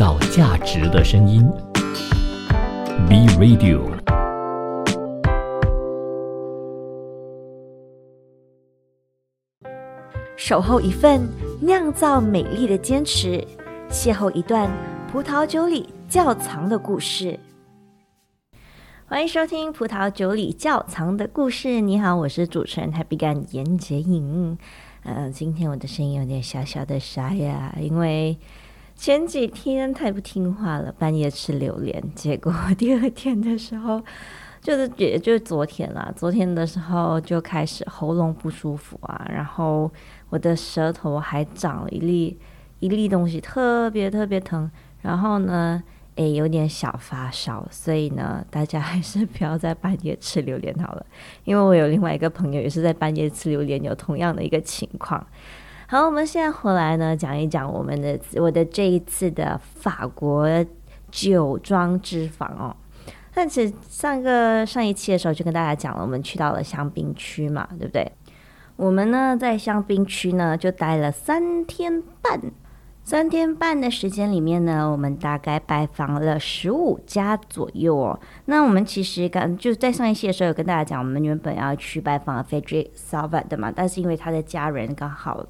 造价值的声音。B Radio。守候一份酿造美丽的坚持，邂逅一段葡萄酒里窖藏的故事。欢迎收听《葡萄酒里窖藏的故事》。你好，我是主持人 Happy 干严洁颖。呃，今天我的声音有点小小的沙哑，因为前几天太不听话了，半夜吃榴莲，结果第二天的时候，就是也就是昨天啦，昨天的时候就开始喉咙不舒服啊，然后我的舌头还长了一粒一粒东西，特别特别疼，然后呢。诶，有点小发烧，所以呢，大家还是不要在半夜吃榴莲好了。因为我有另外一个朋友也是在半夜吃榴莲，有同样的一个情况。好，我们现在回来呢，讲一讲我们的我的这一次的法国酒庄之访哦。但是上个上一期的时候就跟大家讲了，我们去到了香槟区嘛，对不对？我们呢在香槟区呢就待了三天半。三天半的时间里面呢，我们大概拜访了十五家左右哦。那我们其实刚就在上一期的时候有跟大家讲，我们原本要去拜访 Frederick Salvat 的嘛，但是因为他的家人刚好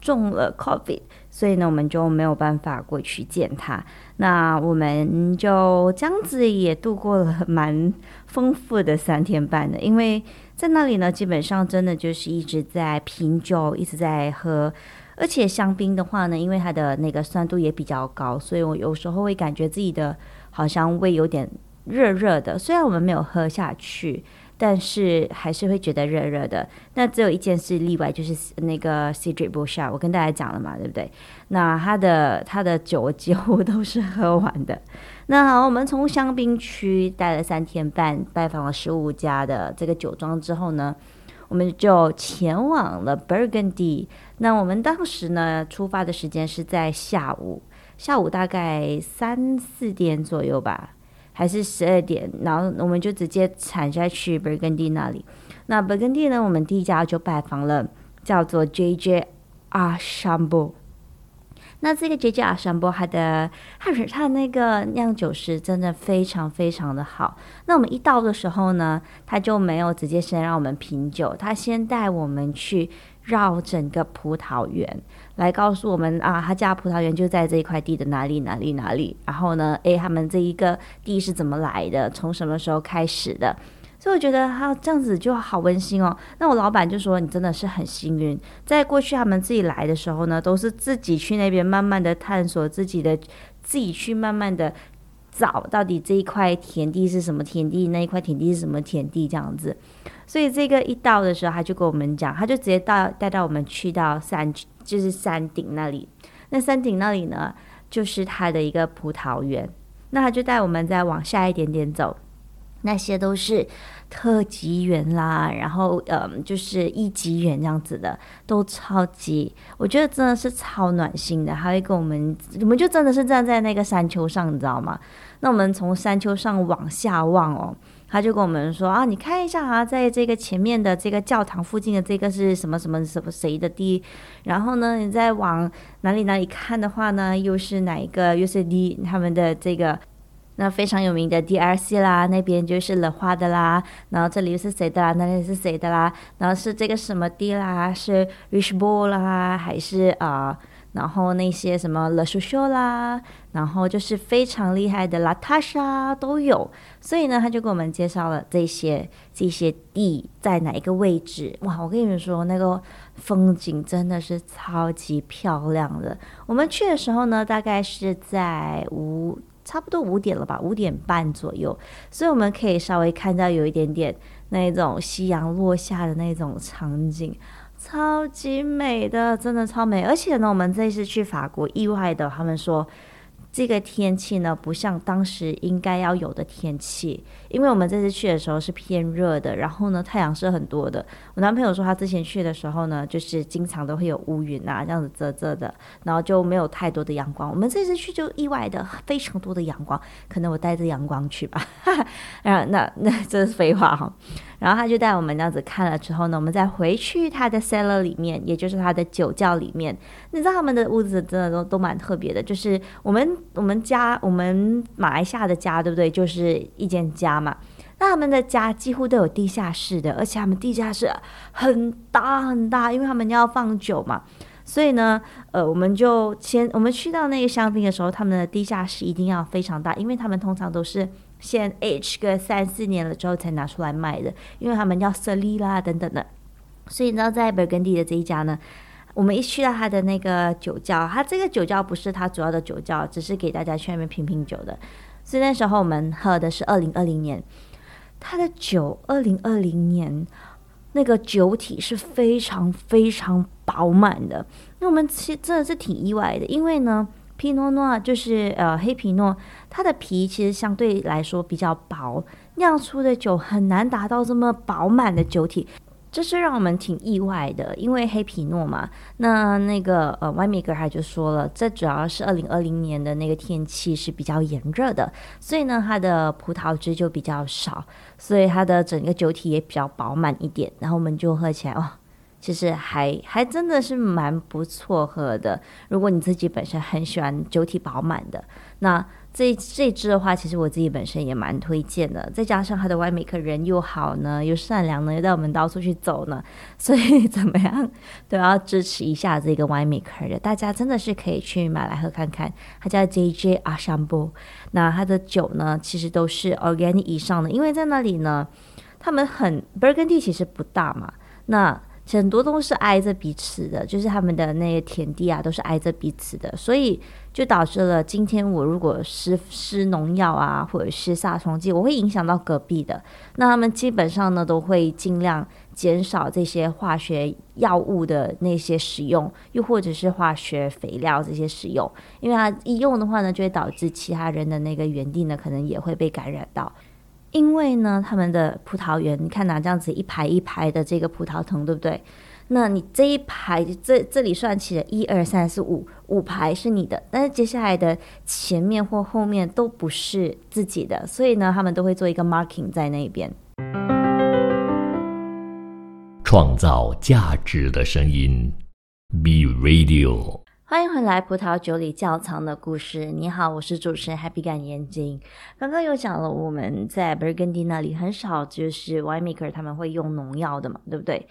中了 COVID，所以呢我们就没有办法过去见他。那我们就这样子也度过了蛮丰富的三天半的，因为在那里呢，基本上真的就是一直在品酒，一直在喝。而且香槟的话呢，因为它的那个酸度也比较高，所以我有时候会感觉自己的好像胃有点热热的。虽然我们没有喝下去，但是还是会觉得热热的。那只有一件事例外，就是那个 Cedric b u s h 我跟大家讲了嘛，对不对？那他的他的酒几乎都是喝完的。那好，我们从香槟区待了三天半，拜访了十五家的这个酒庄之后呢？我们就前往了 Burgundy。那我们当时呢，出发的时间是在下午，下午大概三四点左右吧，还是十二点。然后我们就直接铲下去 Burgundy 那里。那 Burgundy 呢，我们第一家就拜访了，叫做 JJ a c h a m b o 那这个 JJ 阿山波，它的它是它那个酿酒师真的非常非常的好。那我们一到的时候呢，他就没有直接先让我们品酒，他先带我们去绕整个葡萄园，来告诉我们啊，他家葡萄园就在这一块地的哪里哪里哪里。然后呢，诶，他们这一个地是怎么来的，从什么时候开始的？所以我觉得他这样子就好温馨哦。那我老板就说：“你真的是很幸运，在过去他们自己来的时候呢，都是自己去那边慢慢的探索自己的，自己去慢慢的找到底这一块田地是什么田地，那一块田地是什么田地这样子。所以这个一到的时候，他就跟我们讲，他就直接到带到我们去到山，就是山顶那里。那山顶那里呢，就是他的一个葡萄园。那他就带我们再往下一点点走。”那些都是特级园啦，然后嗯，就是一级园这样子的，都超级，我觉得真的是超暖心的。还会跟我们，我们就真的是站在那个山丘上，你知道吗？那我们从山丘上往下望哦，他就跟我们说啊，你看一下啊，在这个前面的这个教堂附近的这个是什么什么什么谁的地？然后呢，你再往哪里哪里看的话呢，又是哪一个又是 D 他们的这个。那非常有名的 DRC 啦，那边就是乐花的啦，然后这里又是谁的啦？那里是谁的啦？然后是这个什么地啦？是 Richbo 啦，还是啊？然后那些什么 Le Chouchou 啦，然后就是非常厉害的 La Tasha 都有。所以呢，他就给我们介绍了这些这些地在哪一个位置。哇，我跟你们说，那个风景真的是超级漂亮的。我们去的时候呢，大概是在五。差不多五点了吧，五点半左右，所以我们可以稍微看到有一点点那种夕阳落下的那种场景，超级美的，真的超美。而且呢，我们这次去法国，意外的，他们说。这个天气呢，不像当时应该要有的天气，因为我们这次去的时候是偏热的，然后呢，太阳是很多的。我男朋友说他之前去的时候呢，就是经常都会有乌云啊，这样子遮遮的，然后就没有太多的阳光。我们这次去就意外的非常多的阳光，可能我带着阳光去吧。啊，那那这是废话哈。然后他就带我们这样子看了之后呢，我们再回去他的 cellar 里面，也就是他的酒窖里面。你知道他们的屋子真的都都蛮特别的，就是我们我们家我们马来西亚的家，对不对？就是一间家嘛。那他们的家几乎都有地下室的，而且他们地下室很大很大，因为他们要放酒嘛。所以呢，呃，我们就先我们去到那个香槟的时候，他们的地下室一定要非常大，因为他们通常都是先 H 个三四年了之后才拿出来卖的，因为他们要设立啦等等的。所以你知道，在勃艮第的这一家呢，我们一去到他的那个酒窖，他这个酒窖不是他主要的酒窖，只是给大家去那边品品酒的。所以那时候我们喝的是二零二零年。它的酒，二零二零年那个酒体是非常非常饱满的。那我们其实真的是挺意外的，因为呢，皮诺诺就是呃黑皮诺，它的皮其实相对来说比较薄，酿出的酒很难达到这么饱满的酒体。这是让我们挺意外的，因为黑皮诺嘛，那那个呃，Y Maker 他就说了，这主要是二零二零年的那个天气是比较炎热的，所以呢，它的葡萄汁就比较少，所以它的整个酒体也比较饱满一点，然后我们就喝起来哦，其实还还真的是蛮不错喝的。如果你自己本身很喜欢酒体饱满的，那。这这支的话，其实我自己本身也蛮推荐的，再加上他的外美客人又好呢，又善良呢，又带我们到处去走呢，所以怎么样都要支持一下这个外美客的。大家真的是可以去买来喝看看，它叫 J J 阿香波。那它的酒呢，其实都是 organic 以上的，因为在那里呢，他们很 Burgundy 其实不大嘛，那。很多都是挨着彼此的，就是他们的那个田地啊，都是挨着彼此的，所以就导致了今天我如果施施农药啊，或者是杀虫剂，我会影响到隔壁的。那他们基本上呢，都会尽量减少这些化学药物的那些使用，又或者是化学肥料这些使用，因为它一用的话呢，就会导致其他人的那个园地呢，可能也会被感染到。因为呢，他们的葡萄园，你看呐，这样子一排一排的这个葡萄藤，对不对？那你这一排，这这里算起了一二三四五五排是你的，但是接下来的前面或后面都不是自己的，所以呢，他们都会做一个 marking 在那边。创造价值的声音，Be Radio。欢迎回来，葡萄酒里窖藏的故事。你好，我是主持人 Happy 感眼睛。刚刚有讲了，我们在 Burgundy 那里很少就是 Winemaker 他们会用农药的嘛，对不对？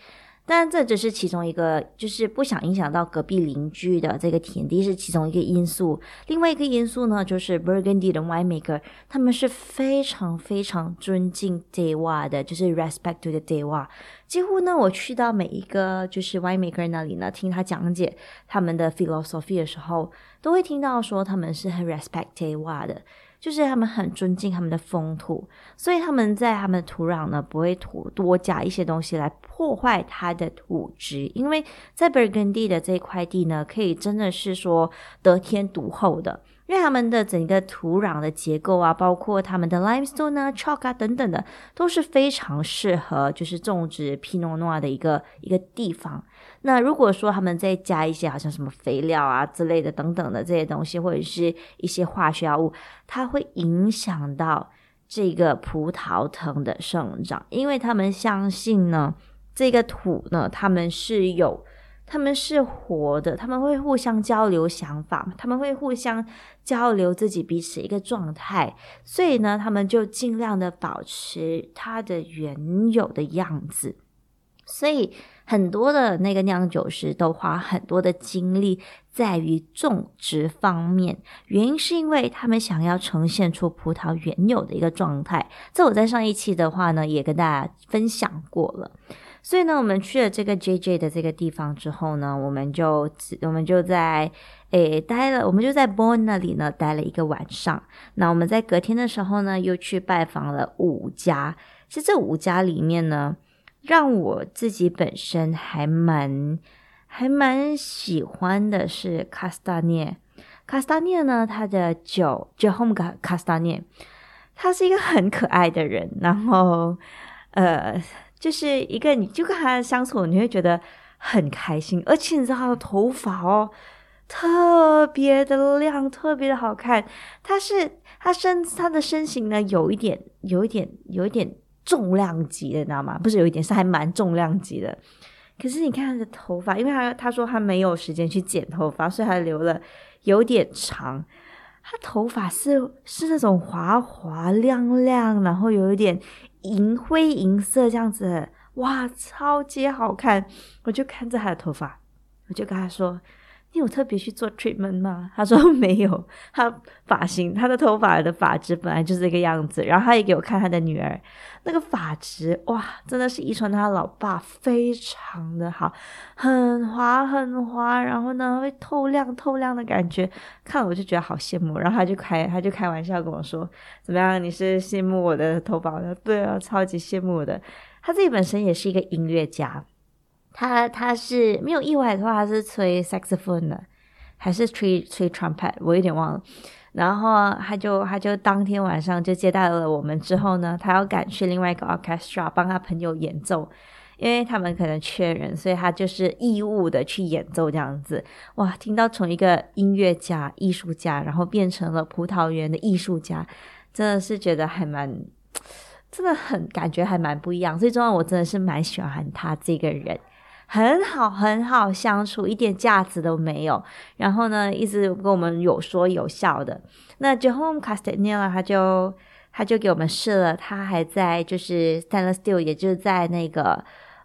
但这只是其中一个，就是不想影响到隔壁邻居的这个田地是其中一个因素。另外一个因素呢，就是 Burgundy 的 winemaker 他们是非常非常尊敬 Dewa 的，就是 respect to the Dewa。几乎呢，我去到每一个就是 winemaker 那里呢，听他讲解他们的 philosophy 的时候，都会听到说他们是很 respect Dewa 的。就是他们很尊敬他们的风土，所以他们在他们的土壤呢不会土多加一些东西来破坏它的土质，因为在 Burgundy 的这块地呢，可以真的是说得天独厚的。因为他们的整个土壤的结构啊，包括他们的 limestone 啊、chalk 啊等等的，都是非常适合就是种植 Pinot Noir 的一个一个地方。那如果说他们再加一些好像什么肥料啊之类的等等的这些东西，或者是一些化学药物，它会影响到这个葡萄藤的生长，因为他们相信呢，这个土呢，他们是有。他们是活的，他们会互相交流想法，他们会互相交流自己彼此一个状态，所以呢，他们就尽量的保持它的原有的样子。所以很多的那个酿酒师都花很多的精力在于种植方面，原因是因为他们想要呈现出葡萄原有的一个状态。这我在上一期的话呢，也跟大家分享过了。所以呢，我们去了这个 JJ 的这个地方之后呢，我们就我们就在诶待了，我们就在 Born 那里呢待了一个晚上。那我们在隔天的时候呢，又去拜访了五家。其实这五家里面呢，让我自己本身还蛮还蛮喜欢的是卡斯达涅。卡斯达涅呢，他的酒 j e h o m e 卡斯达涅，他是一个很可爱的人，然后呃。就是一个，你就跟他相处，你会觉得很开心，而且你知道他的头发哦，特别的亮，特别的好看。他是他身他的身形呢，有一点，有一点，有一点重量级的，你知道吗？不是有一点是还蛮重量级的。可是你看他的头发，因为他他说他没有时间去剪头发，所以他留了有点长。他头发是是那种滑滑亮亮，然后有一点银灰银色这样子，哇，超级好看！我就看着他的头发，我就跟他说。你有特别去做 treatment 吗？他说 没有，他发型，他的头发的发质本来就是这个样子。然后他也给我看他的女儿，那个发质哇，真的是遗传他老爸非常的好，很滑很滑，然后呢会透亮透亮的感觉，看了我就觉得好羡慕。然后他就开他就开玩笑跟我说，怎么样？你是羡慕我的头发的？对啊，超级羡慕我的。他自己本身也是一个音乐家。他他是没有意外的话，他是吹 saxophone 的，还是吹吹 trumpet？我有点忘了。然后他就他就当天晚上就接待了我们之后呢，他要赶去另外一个 orchestra 帮他朋友演奏，因为他们可能缺人，所以他就是义务的去演奏这样子。哇，听到从一个音乐家、艺术家，然后变成了葡萄园的艺术家，真的是觉得还蛮，真的很感觉还蛮不一样。最重要，我真的是蛮喜欢他这个人。很好，很好相处，一点架子都没有。然后呢，一直跟我们有说有笑的。那 Jerome Castanella 他就他就给我们试了，他还在就是 stainless steel，也就是在那个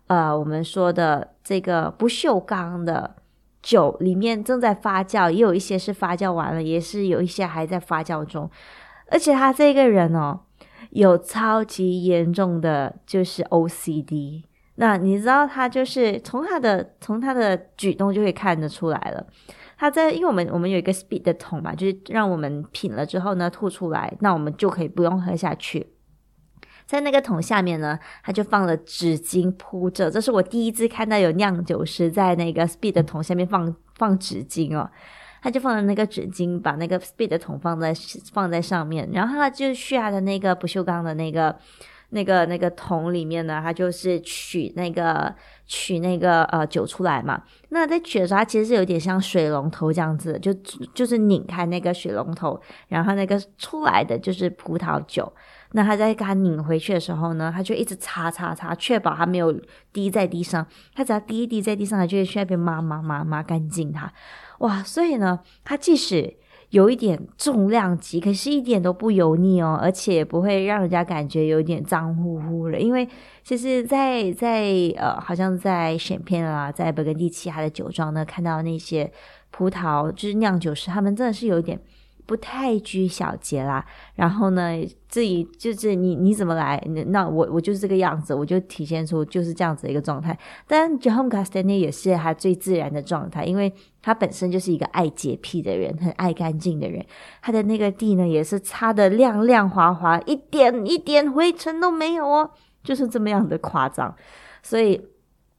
呃我们说的这个不锈钢的酒里面正在发酵，也有一些是发酵完了，也是有一些还在发酵中。而且他这个人哦，有超级严重的就是 OCD。那你知道他就是从他的从他的举动就可以看得出来了。他在因为我们我们有一个 speed 的桶嘛，就是让我们品了之后呢吐出来，那我们就可以不用喝下去。在那个桶下面呢，他就放了纸巾铺着。这是我第一次看到有酿酒师在那个 speed 的桶下面放放纸巾哦。他就放了那个纸巾，把那个 speed 的桶放在放在上面，然后他就去他的那个不锈钢的那个。那个那个桶里面呢，它就是取那个取那个呃酒出来嘛。那在取的时候，它其实是有点像水龙头这样子，就就是拧开那个水龙头，然后那个出来的就是葡萄酒。那他在给它拧回去的时候呢，他就一直擦擦擦，确保它没有滴在地上。他只要滴一滴在地上，他就会去那边抹抹抹抹干净它。哇，所以呢，他即使。有一点重量级，可是一点都不油腻哦，而且不会让人家感觉有点脏乎乎的。因为其实，在在呃，好像在选片啊，在勃艮第其他的酒庄呢，看到那些葡萄就是酿酒师，他们真的是有一点。不太拘小节啦，然后呢，自己就是你你怎么来，那我我就是这个样子，我就体现出就是这样子的一个状态。但 j o h n Castani 也是他最自然的状态，因为他本身就是一个爱洁癖的人，很爱干净的人。他的那个地呢，也是擦的亮亮滑滑，一点一点灰尘都没有哦，就是这么样的夸张，所以。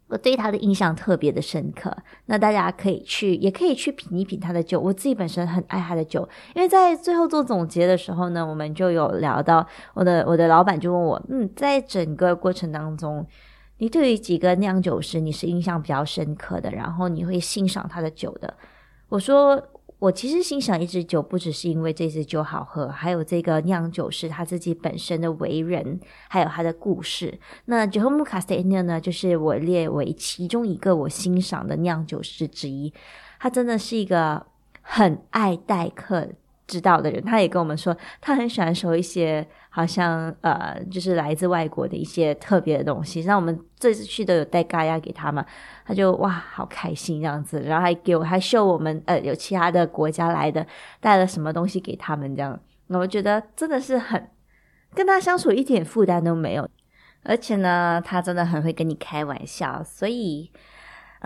我对他的印象特别的深刻，那大家可以去，也可以去品一品他的酒。我自己本身很爱他的酒，因为在最后做总结的时候呢，我们就有聊到我的我的老板就问我，嗯，在整个过程当中，你对于几个酿酒师你是印象比较深刻的，然后你会欣赏他的酒的？我说。我其实欣赏一支酒，不只是因为这支酒好喝，还有这个酿酒师他自己本身的为人，还有他的故事。那 j o m c a s t a n e 呢，就是我列为其中一个我欣赏的酿酒师之一。他真的是一个很爱待客。知道的人，他也跟我们说，他很喜欢收一些好像呃，就是来自外国的一些特别的东西。像我们这次去都有带嘎亚给他嘛，他就哇，好开心这样子，然后还给我还秀我们呃，有其他的国家来的带了什么东西给他们这样。我觉得真的是很跟他相处一点负担都没有，而且呢，他真的很会跟你开玩笑，所以。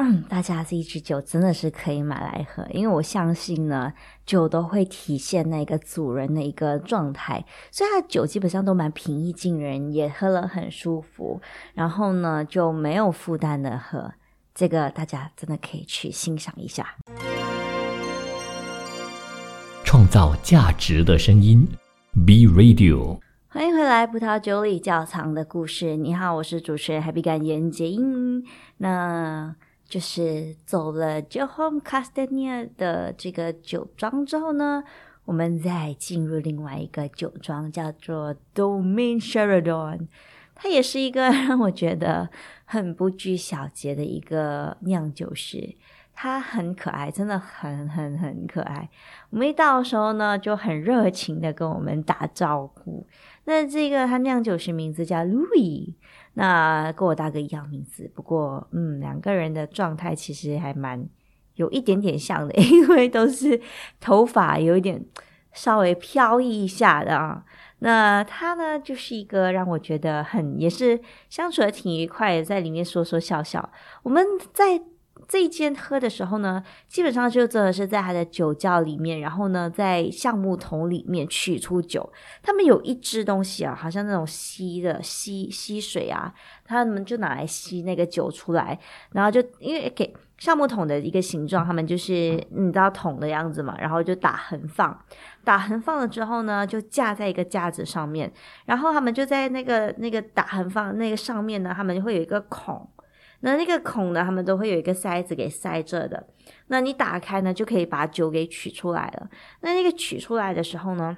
嗯，大家这一支酒真的是可以买来喝，因为我相信呢，酒都会体现那个主人的一个状态，所以它酒基本上都蛮平易近人，也喝了很舒服，然后呢就没有负担的喝，这个大家真的可以去欣赏一下。创造价值的声音，B Radio，欢迎回来，葡萄酒里窖藏的故事。你好，我是主持人 Happy 感言杰英，那。就是走了 j o h o m Castania 的这个酒庄之后呢，我们再进入另外一个酒庄，叫做 Domain Sheridan。它也是一个让我觉得很不拘小节的一个酿酒师。他很可爱，真的很很很可爱。我们一到的时候呢，就很热情的跟我们打招呼。那这个他酿酒师名字叫 Louis，那跟我大哥一样名字。不过，嗯，两个人的状态其实还蛮有一点点像的，因为都是头发有一点稍微飘逸一下的啊。那他呢，就是一个让我觉得很也是相处的挺愉快的，在里面说说笑笑。我们在。这一间喝的时候呢，基本上就真的是在他的酒窖里面，然后呢，在橡木桶里面取出酒。他们有一支东西啊，好像那种吸的吸吸水啊，他们就拿来吸那个酒出来，然后就因为给橡木桶的一个形状，他们就是你知道桶的样子嘛，然后就打横放，打横放了之后呢，就架在一个架子上面，然后他们就在那个那个打横放那个上面呢，他们就会有一个孔。那那个孔呢，他们都会有一个塞子给塞着的。那你打开呢，就可以把酒给取出来了。那那个取出来的时候呢，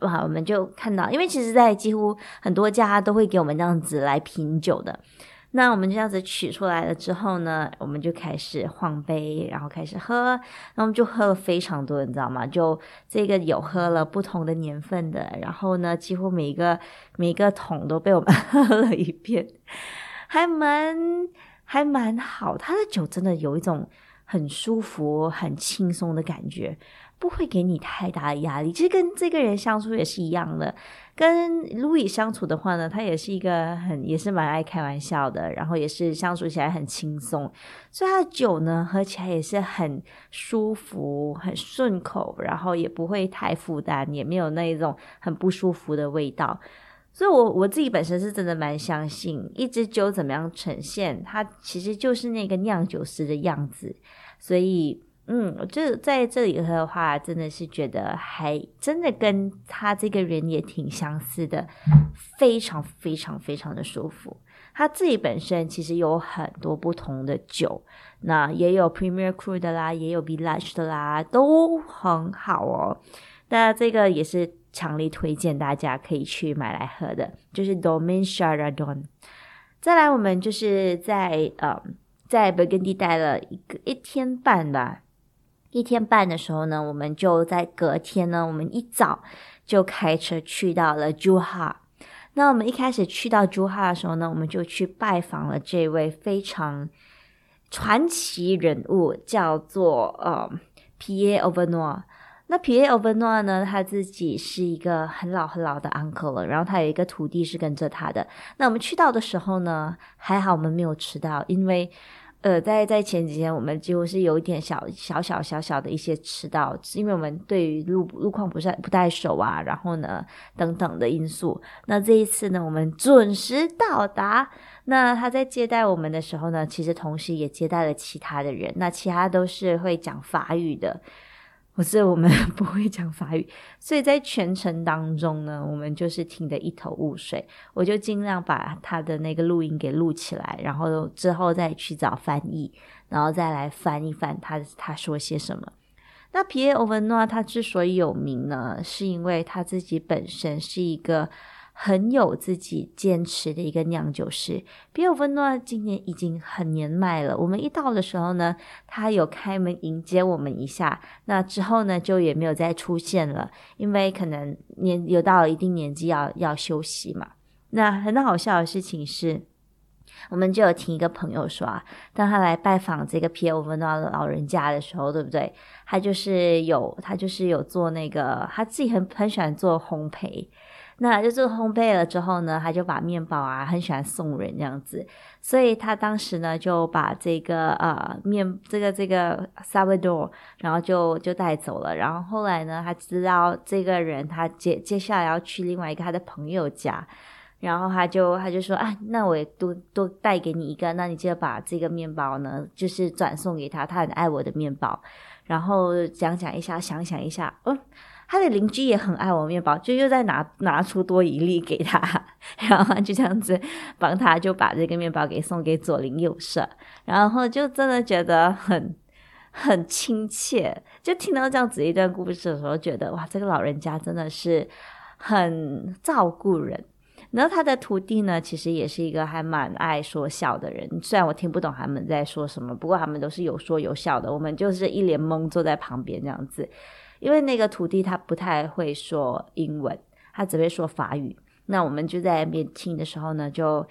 哇，我们就看到，因为其实，在几乎很多家都会给我们这样子来品酒的。那我们这样子取出来了之后呢，我们就开始晃杯，然后开始喝。那我们就喝了非常多，你知道吗？就这个有喝了不同的年份的，然后呢，几乎每一个每一个桶都被我们 喝了一遍。还蛮还蛮好，他的酒真的有一种很舒服、很轻松的感觉，不会给你太大的压力。其实跟这个人相处也是一样的，跟 Louis 相处的话呢，他也是一个很也是蛮爱开玩笑的，然后也是相处起来很轻松，所以他的酒呢喝起来也是很舒服、很顺口，然后也不会太负担，也没有那一种很不舒服的味道。所以，我我自己本身是真的蛮相信，一支酒怎么样呈现，它其实就是那个酿酒师的样子。所以，嗯，我就在这里的话，真的是觉得还真的跟他这个人也挺相似的，非常非常非常的舒服。他自己本身其实有很多不同的酒，那也有 Premier Cru 的啦，也有 Village 的啦，都很好哦。那这个也是。强力推荐大家可以去买来喝的，就是 Domaine Chardonn。再来，我们就是在呃在 Burgundy 待了一个一天半吧，一天半的时候呢，我们就在隔天呢，我们一早就开车去到了朱哈。那我们一开始去到朱哈的时候呢，我们就去拜访了这位非常传奇人物，叫做呃 Pierre Auvergne。那皮耶欧文诺呢？他自己是一个很老很老的 uncle 了，然后他有一个徒弟是跟着他的。那我们去到的时候呢，还好我们没有迟到，因为呃，在在前几天我们几乎是有一点小小小小小的一些迟到，因为我们对于路路况不是不太熟啊，然后呢等等的因素。那这一次呢，我们准时到达。那他在接待我们的时候呢，其实同时也接待了其他的人，那其他都是会讲法语的。我是我们 不会讲法语，所以在全程当中呢，我们就是听得一头雾水。我就尽量把他的那个录音给录起来，然后之后再去找翻译，然后再来翻一翻他他说些什么。那皮耶欧文诺他之所以有名呢，是因为他自己本身是一个。很有自己坚持的一个酿酒师，比尔温诺今年已经很年迈了。我们一到的时候呢，他有开门迎接我们一下，那之后呢就也没有再出现了，因为可能年有到了一定年纪要要休息嘛。那很好笑的事情是，我们就有听一个朋友说啊，当他来拜访这个皮尔温诺的老人家的时候，对不对？他就是有他就是有做那个，他自己很很喜欢做烘焙。那就做烘焙了之后呢，他就把面包啊，很喜欢送人这样子，所以他当时呢就把这个呃面这个这个 Salvador，然后就就带走了。然后后来呢，他知道这个人他接接下来要去另外一个他的朋友家，然后他就他就说啊，那我也多多带给你一个，那你记得把这个面包呢，就是转送给他，他很爱我的面包。然后讲讲一下，想想一下，嗯。他的邻居也很爱我面包，就又再拿拿出多一粒给他，然后就这样子帮他就把这个面包给送给左邻右舍，然后就真的觉得很很亲切。就听到这样子一段故事的时候，觉得哇，这个老人家真的是很照顾人。然后他的徒弟呢，其实也是一个还蛮爱说笑的人。虽然我听不懂他们在说什么，不过他们都是有说有笑的。我们就是一脸懵，坐在旁边这样子。因为那个徒弟他不太会说英文，他只会说法语。那我们就在那边听的时候呢，就。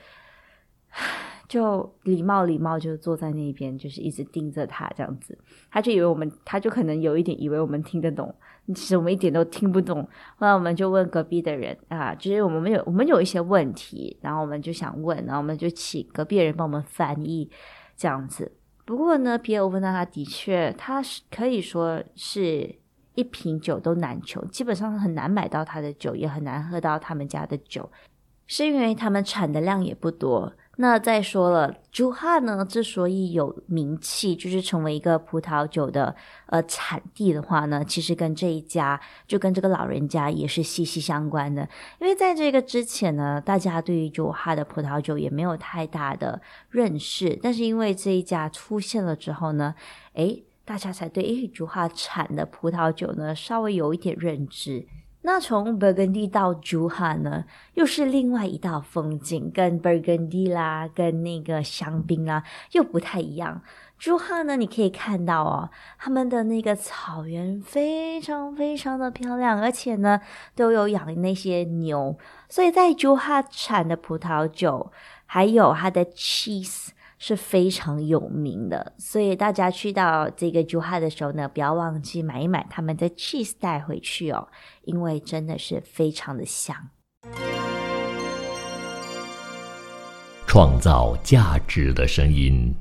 就礼貌礼貌，就坐在那边，就是一直盯着他这样子。他就以为我们，他就可能有一点以为我们听得懂，其实我们一点都听不懂。后来我们就问隔壁的人啊，就是我们有我们有一些问题，然后我们就想问，然后我们就请隔壁的人帮我们翻译这样子。不过呢，皮尔问到他的确，他是可以说是一瓶酒都难求，基本上很难买到他的酒，也很难喝到他们家的酒，是因为他们产的量也不多。那再说了，朱哈呢，之所以有名气，就是成为一个葡萄酒的呃产地的话呢，其实跟这一家，就跟这个老人家也是息息相关的。因为在这个之前呢，大家对于朱哈的葡萄酒也没有太大的认识，但是因为这一家出现了之后呢，诶，大家才对诶朱哈产的葡萄酒呢稍微有一点认知。那从勃艮第到朱哈呢，又是另外一道风景，跟勃艮第啦，跟那个香槟啦，又不太一样。朱哈呢，你可以看到哦，他们的那个草原非常非常的漂亮，而且呢，都有养那些牛，所以在朱哈产的葡萄酒，还有它的 cheese。是非常有名的，所以大家去到这个朱哈的时候呢，不要忘记买一买他们的 cheese 带回去哦，因为真的是非常的香。创造价值的声音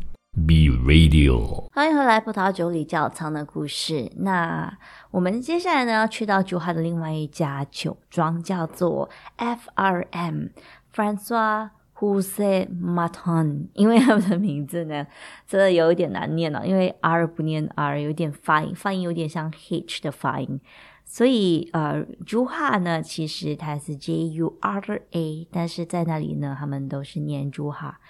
，B Radio，欢迎回来，葡萄酒里窖藏的故事。那我们接下来呢，要去到朱哈的另外一家酒庄，叫做 F R M，Francois。Huse Maton，因为他们的名字呢，真的有一点难念了，因为 R 不念 R，有点发音，发音有点像 H 的发音，所以呃，朱哈呢，其实它是 J U R A，但是在那里呢，他们都是念朱哈，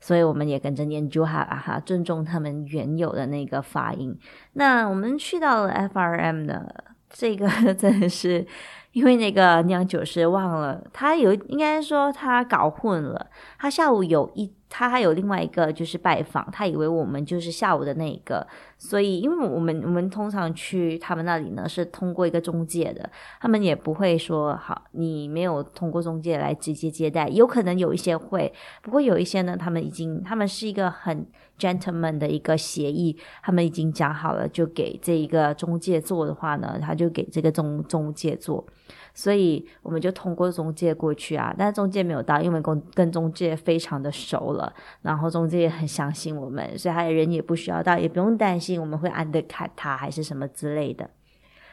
所以我们也跟着念朱哈啊哈，尊重他们原有的那个发音。那我们去到了 F R M 呢，这个 真的是。因为那个酿酒师忘了，他有应该说他搞混了。他下午有一，他还有另外一个就是拜访，他以为我们就是下午的那一个，所以因为我们我们通常去他们那里呢是通过一个中介的，他们也不会说好你没有通过中介来直接接待，有可能有一些会，不过有一些呢，他们已经他们是一个很。gentleman 的一个协议，他们已经讲好了，就给这一个中介做的话呢，他就给这个中中介做，所以我们就通过中介过去啊，但是中介没有到，因为跟跟中介非常的熟了，然后中介也很相信我们，所以他的人也不需要到，也不用担心我们会 undercut 他还是什么之类的。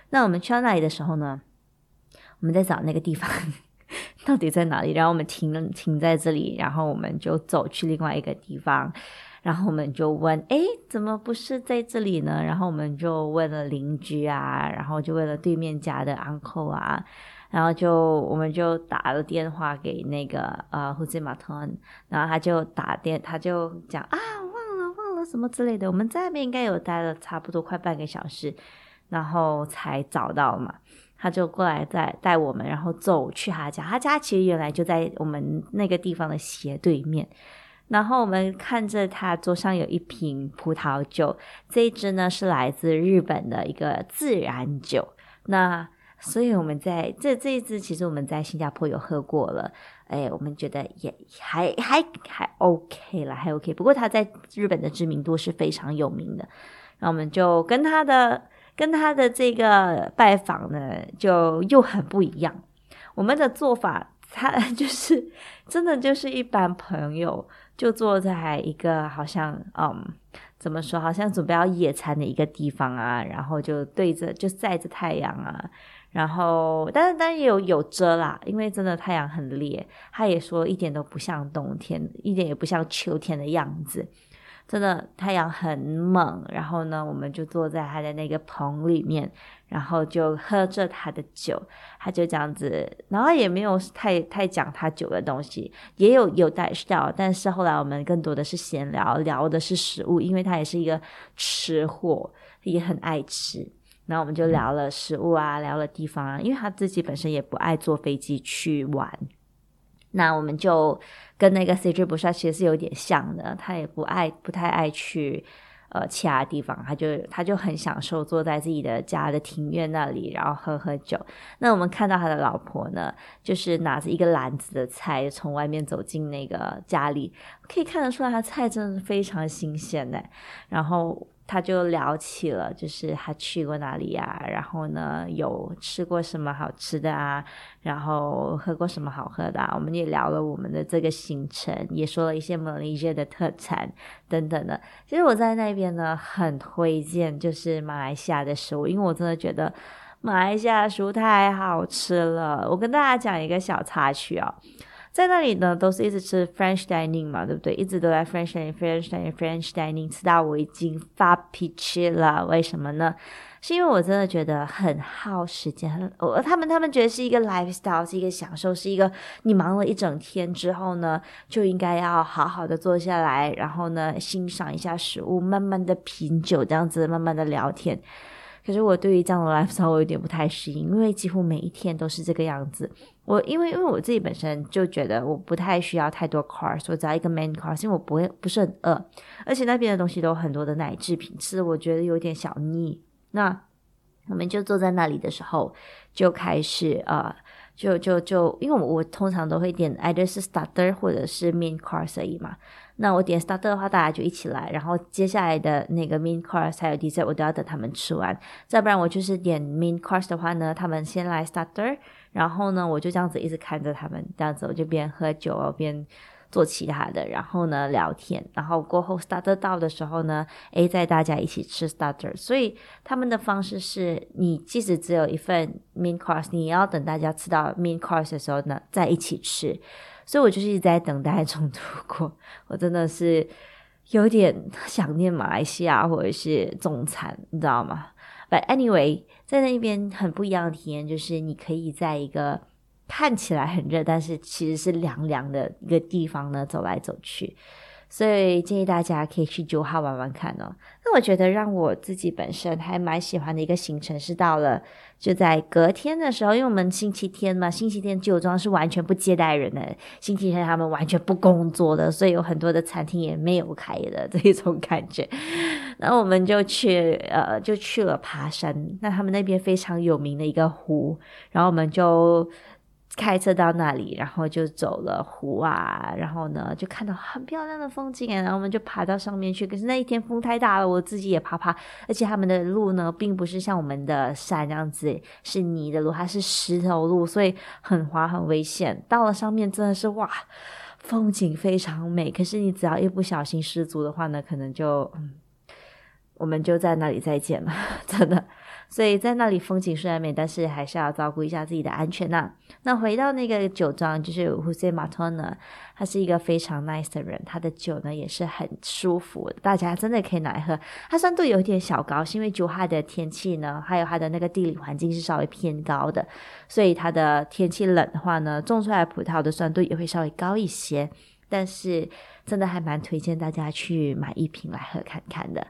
那我们去到那里的时候呢，我们在找那个地方 到底在哪里，然后我们停停在这里，然后我们就走去另外一个地方。然后我们就问，哎，怎么不是在这里呢？然后我们就问了邻居啊，然后就问了对面家的 uncle 啊，然后就我们就打了电话给那个呃胡志马特，然后他就打电，他就讲啊，忘了忘了什么之类的。我们在那边应该有待了差不多快半个小时，然后才找到嘛。他就过来带带我们，然后走去他家。他家其实原来就在我们那个地方的斜对面。然后我们看着他桌上有一瓶葡萄酒，这一支呢是来自日本的一个自然酒。那所以我们在这这一支其实我们在新加坡有喝过了，哎，我们觉得也还还还 OK 了，还 OK。不过他在日本的知名度是非常有名的。那我们就跟他的跟他的这个拜访呢，就又很不一样。我们的做法，他就是真的就是一般朋友。就坐在一个好像嗯，怎么说，好像准备要野餐的一个地方啊，然后就对着就晒着太阳啊，然后但是但是有有遮啦，因为真的太阳很烈，他也说一点都不像冬天，一点也不像秋天的样子。真的太阳很猛，然后呢，我们就坐在他的那个棚里面，然后就喝着他的酒，他就这样子，然后也没有太太讲他酒的东西，也有有带笑，但是后来我们更多的是闲聊，聊的是食物，因为他也是一个吃货，也很爱吃，然后我们就聊了食物啊，聊了地方啊，因为他自己本身也不爱坐飞机去玩。那我们就跟那个 C J 不帅其实是有点像的，他也不爱不太爱去。呃，其他地方，他就他就很享受坐在自己的家的庭院那里，然后喝喝酒。那我们看到他的老婆呢，就是拿着一个篮子的菜从外面走进那个家里，可以看得出来，他菜真的是非常新鲜呢。然后。他就聊起了，就是他去过哪里呀？然后呢，有吃过什么好吃的啊？然后喝过什么好喝的？啊？我们也聊了我们的这个行程，也说了一些马来西亚的特产等等的。其实我在那边呢，很推荐就是马来西亚的食物，因为我真的觉得马来西亚的食物太好吃了。我跟大家讲一个小插曲哦。在那里呢，都是一直吃 French dining 嘛，对不对？一直都在 French dining，French dining，French dining，吃到我已经发脾气了。为什么呢？是因为我真的觉得很耗时间，我他们他们觉得是一个 lifestyle，是一个享受，是一个你忙了一整天之后呢，就应该要好好的坐下来，然后呢欣赏一下食物，慢慢的品酒，这样子慢慢的聊天。可是我对于这样的 lifestyle 我有点不太适应，因为几乎每一天都是这个样子。我因为因为我自己本身就觉得我不太需要太多 cars，我只要一个 main course，因为我不会不是很饿，而且那边的东西都有很多的奶制品，吃我觉得有点小腻。那我们就坐在那里的时候就开始呃，就就就因为我我通常都会点 either 是 starter 或者是 main course 而已嘛。那我点 starter 的话，大家就一起来，然后接下来的那个 main course 还有 dessert 我都要等他们吃完，再不然我就是点 main course 的话呢，他们先来 starter，然后呢我就这样子一直看着他们，这样子我就边喝酒边做其他的，然后呢聊天，然后过后 starter 到的时候呢，诶，在大家一起吃 starter，所以他们的方式是你即使只有一份 main course，你要等大家吃到 main course 的时候呢，再一起吃。所以我就是一直在等待中度过，我真的是有点想念马来西亚或者是中餐，你知道吗？But anyway，在那边很不一样的体验就是，你可以在一个看起来很热，但是其实是凉凉的一个地方呢走来走去。所以建议大家可以去九号玩玩看哦。那我觉得让我自己本身还蛮喜欢的一个行程是到了就在隔天的时候，因为我们星期天嘛，星期天酒庄是完全不接待人的，星期天他们完全不工作的，所以有很多的餐厅也没有开的这一种感觉。那我们就去呃就去了爬山，那他们那边非常有名的一个湖，然后我们就。开车到那里，然后就走了湖啊，然后呢就看到很漂亮的风景，然后我们就爬到上面去。可是那一天风太大了，我自己也怕怕，而且他们的路呢并不是像我们的山这样子是泥的路，它是石头路，所以很滑很危险。到了上面真的是哇，风景非常美。可是你只要一不小心失足的话呢，可能就嗯，我们就在那里再见了，真的。所以在那里风景虽然美，但是还是要照顾一下自己的安全呐。那回到那个酒庄，就是 Jose Maton 呢，他是一个非常 nice 的人，他的酒呢也是很舒服，大家真的可以拿来喝。它酸度有点小高，是因为酒哈的天气呢，还有它的那个地理环境是稍微偏高的，所以它的天气冷的话呢，种出来葡萄的酸度也会稍微高一些。但是真的还蛮推荐大家去买一瓶来喝看看的。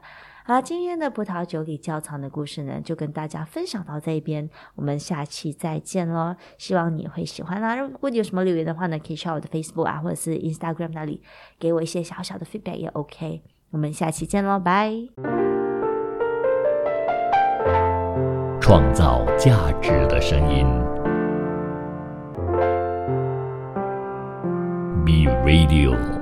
好，今天的葡萄酒里窖藏的故事呢，就跟大家分享到这边，我们下期再见喽！希望你会喜欢啦。如果你有什么留言的话呢，可以上我的 Facebook 啊，或者是 Instagram 那里给我一些小小的 feedback 也 OK。我们下期见喽，拜！创造价值的声音，B Radio。